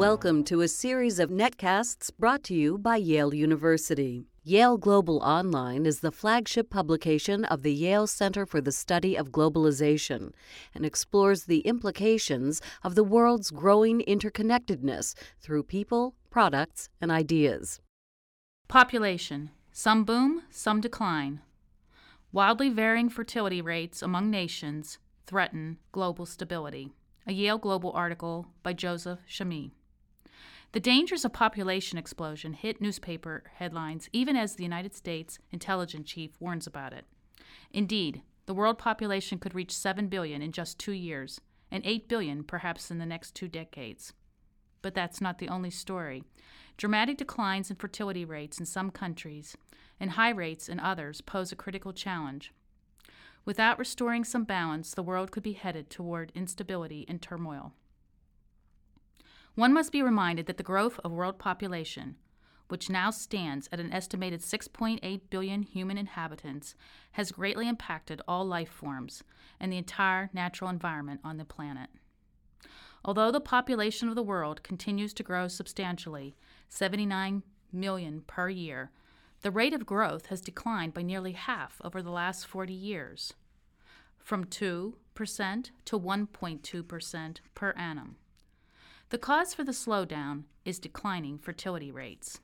Welcome to a series of netcasts brought to you by Yale University. Yale Global Online is the flagship publication of the Yale Center for the Study of Globalization and explores the implications of the world's growing interconnectedness through people, products, and ideas. Population some boom, some decline. Wildly varying fertility rates among nations threaten global stability. A Yale Global article by Joseph Chamie. The dangers of population explosion hit newspaper headlines even as the United States intelligence chief warns about it. Indeed, the world population could reach 7 billion in just 2 years and 8 billion perhaps in the next 2 decades. But that's not the only story. Dramatic declines in fertility rates in some countries and high rates in others pose a critical challenge. Without restoring some balance, the world could be headed toward instability and turmoil. One must be reminded that the growth of world population, which now stands at an estimated 6.8 billion human inhabitants, has greatly impacted all life forms and the entire natural environment on the planet. Although the population of the world continues to grow substantially, 79 million per year, the rate of growth has declined by nearly half over the last 40 years, from 2% to 1.2% per annum. The cause for the slowdown is declining fertility rates.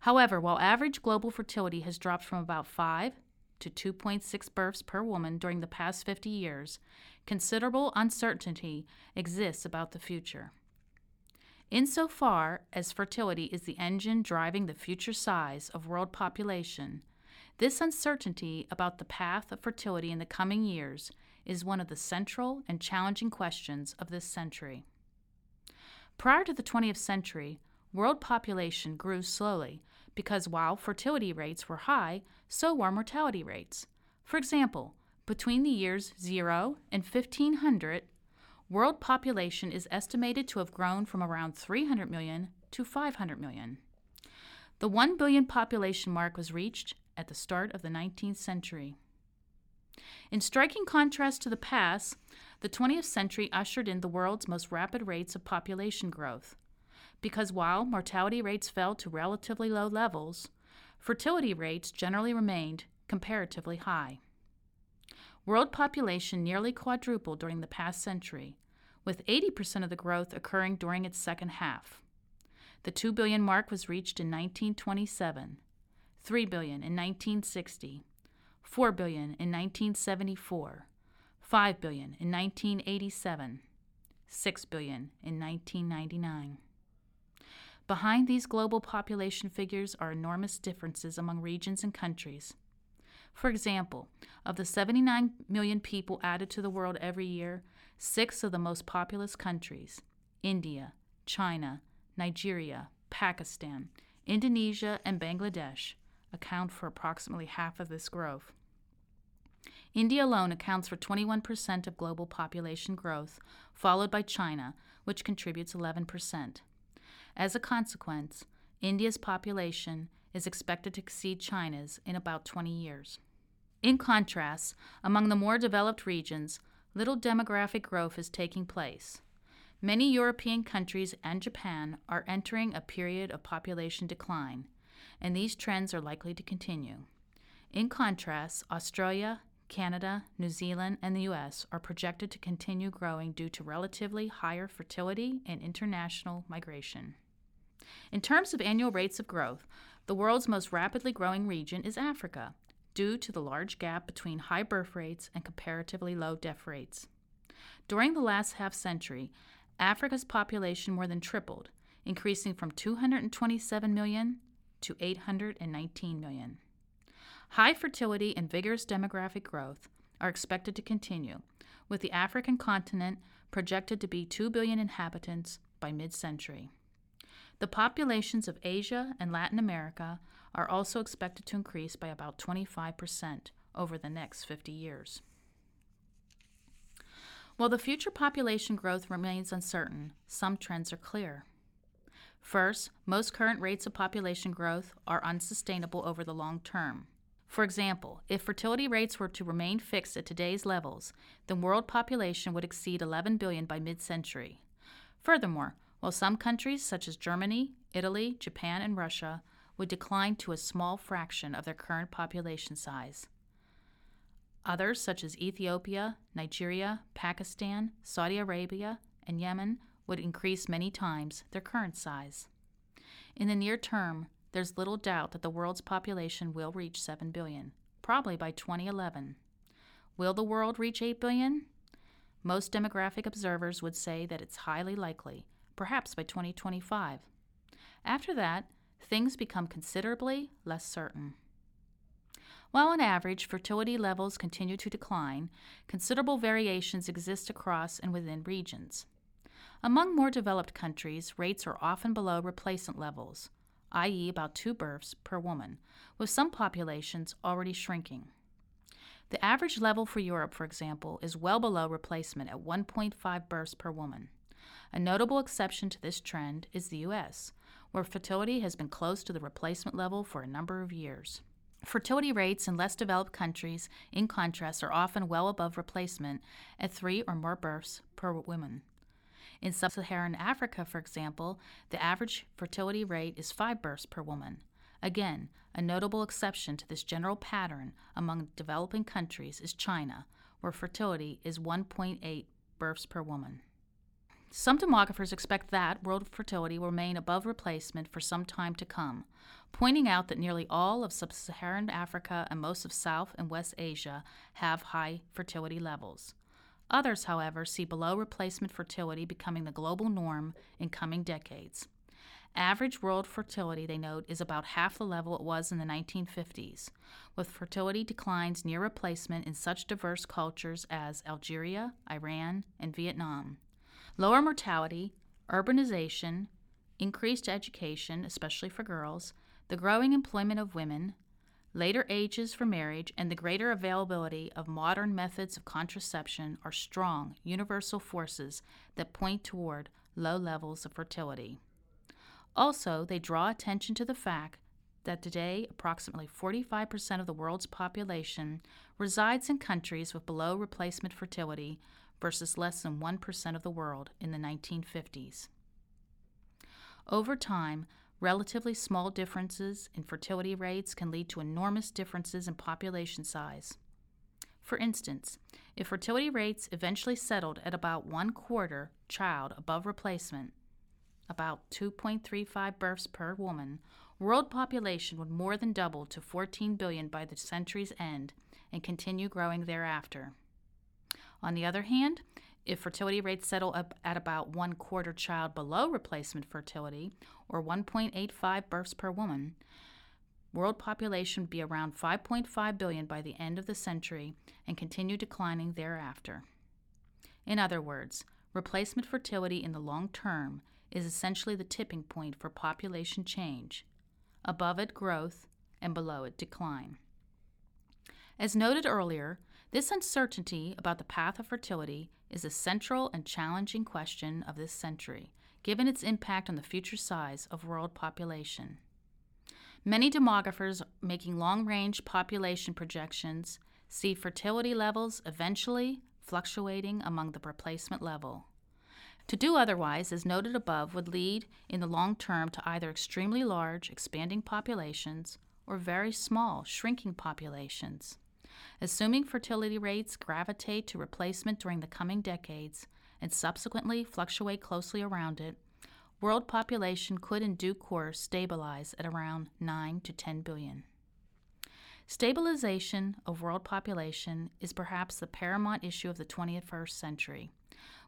However, while average global fertility has dropped from about 5 to 2.6 births per woman during the past 50 years, considerable uncertainty exists about the future. Insofar as fertility is the engine driving the future size of world population, this uncertainty about the path of fertility in the coming years is one of the central and challenging questions of this century. Prior to the 20th century, world population grew slowly because while fertility rates were high, so were mortality rates. For example, between the years 0 and 1500, world population is estimated to have grown from around 300 million to 500 million. The 1 billion population mark was reached at the start of the 19th century. In striking contrast to the past, the 20th century ushered in the world's most rapid rates of population growth. Because while mortality rates fell to relatively low levels, fertility rates generally remained comparatively high. World population nearly quadrupled during the past century, with 80% of the growth occurring during its second half. The 2 billion mark was reached in 1927, 3 billion in 1960, 4 billion in 1974, 5 billion in 1987, 6 billion in 1999. Behind these global population figures are enormous differences among regions and countries. For example, of the 79 million people added to the world every year, six of the most populous countries India, China, Nigeria, Pakistan, Indonesia, and Bangladesh account for approximately half of this growth. India alone accounts for 21% of global population growth, followed by China, which contributes 11%. As a consequence, India's population is expected to exceed China's in about 20 years. In contrast, among the more developed regions, little demographic growth is taking place. Many European countries and Japan are entering a period of population decline, and these trends are likely to continue. In contrast, Australia, Canada, New Zealand, and the U.S. are projected to continue growing due to relatively higher fertility and international migration. In terms of annual rates of growth, the world's most rapidly growing region is Africa, due to the large gap between high birth rates and comparatively low death rates. During the last half century, Africa's population more than tripled, increasing from 227 million to 819 million. High fertility and vigorous demographic growth are expected to continue, with the African continent projected to be 2 billion inhabitants by mid century. The populations of Asia and Latin America are also expected to increase by about 25% over the next 50 years. While the future population growth remains uncertain, some trends are clear. First, most current rates of population growth are unsustainable over the long term. For example, if fertility rates were to remain fixed at today's levels, then world population would exceed 11 billion by mid century. Furthermore, while some countries, such as Germany, Italy, Japan, and Russia, would decline to a small fraction of their current population size. Others, such as Ethiopia, Nigeria, Pakistan, Saudi Arabia, and Yemen, would increase many times their current size. In the near term, there's little doubt that the world's population will reach 7 billion, probably by 2011. Will the world reach 8 billion? Most demographic observers would say that it's highly likely, perhaps by 2025. After that, things become considerably less certain. While on average fertility levels continue to decline, considerable variations exist across and within regions. Among more developed countries, rates are often below replacement levels, i.e., about two births per woman, with some populations already shrinking. The average level for Europe, for example, is well below replacement at 1.5 births per woman. A notable exception to this trend is the US, where fertility has been close to the replacement level for a number of years. Fertility rates in less developed countries, in contrast, are often well above replacement at three or more births per woman. In sub Saharan Africa, for example, the average fertility rate is five births per woman. Again, a notable exception to this general pattern among developing countries is China, where fertility is 1.8 births per woman. Some demographers expect that world fertility will remain above replacement for some time to come, pointing out that nearly all of sub Saharan Africa and most of South and West Asia have high fertility levels. Others, however, see below replacement fertility becoming the global norm in coming decades. Average world fertility, they note, is about half the level it was in the 1950s, with fertility declines near replacement in such diverse cultures as Algeria, Iran, and Vietnam. Lower mortality, urbanization, increased education, especially for girls, the growing employment of women, Later ages for marriage and the greater availability of modern methods of contraception are strong, universal forces that point toward low levels of fertility. Also, they draw attention to the fact that today approximately 45% of the world's population resides in countries with below replacement fertility versus less than 1% of the world in the 1950s. Over time, Relatively small differences in fertility rates can lead to enormous differences in population size. For instance, if fertility rates eventually settled at about one quarter child above replacement, about 2.35 births per woman, world population would more than double to 14 billion by the century's end and continue growing thereafter. On the other hand, if fertility rates settle up at about one quarter child below replacement fertility, or 1.85 births per woman, world population would be around 5.5 billion by the end of the century and continue declining thereafter. In other words, replacement fertility in the long term is essentially the tipping point for population change. Above it, growth, and below it, decline. As noted earlier, this uncertainty about the path of fertility is a central and challenging question of this century, given its impact on the future size of world population. Many demographers making long range population projections see fertility levels eventually fluctuating among the replacement level. To do otherwise, as noted above, would lead in the long term to either extremely large, expanding populations or very small, shrinking populations. Assuming fertility rates gravitate to replacement during the coming decades and subsequently fluctuate closely around it, world population could in due course stabilize at around 9 to 10 billion. Stabilization of world population is perhaps the paramount issue of the 21st century.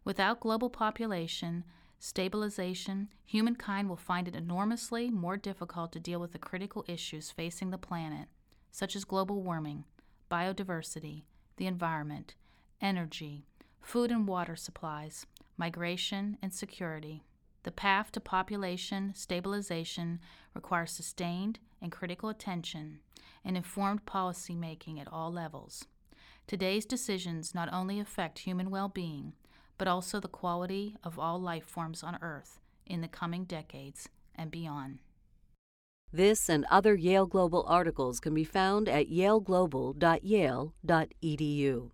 Without global population stabilization, humankind will find it enormously more difficult to deal with the critical issues facing the planet, such as global warming, biodiversity, the environment, energy, food and water supplies, migration, and security. The path to population stabilization requires sustained and critical attention and informed policy making at all levels. Today's decisions not only affect human well being, but also the quality of all life forms on Earth in the coming decades and beyond. This and other Yale Global articles can be found at yaleglobal.yale.edu.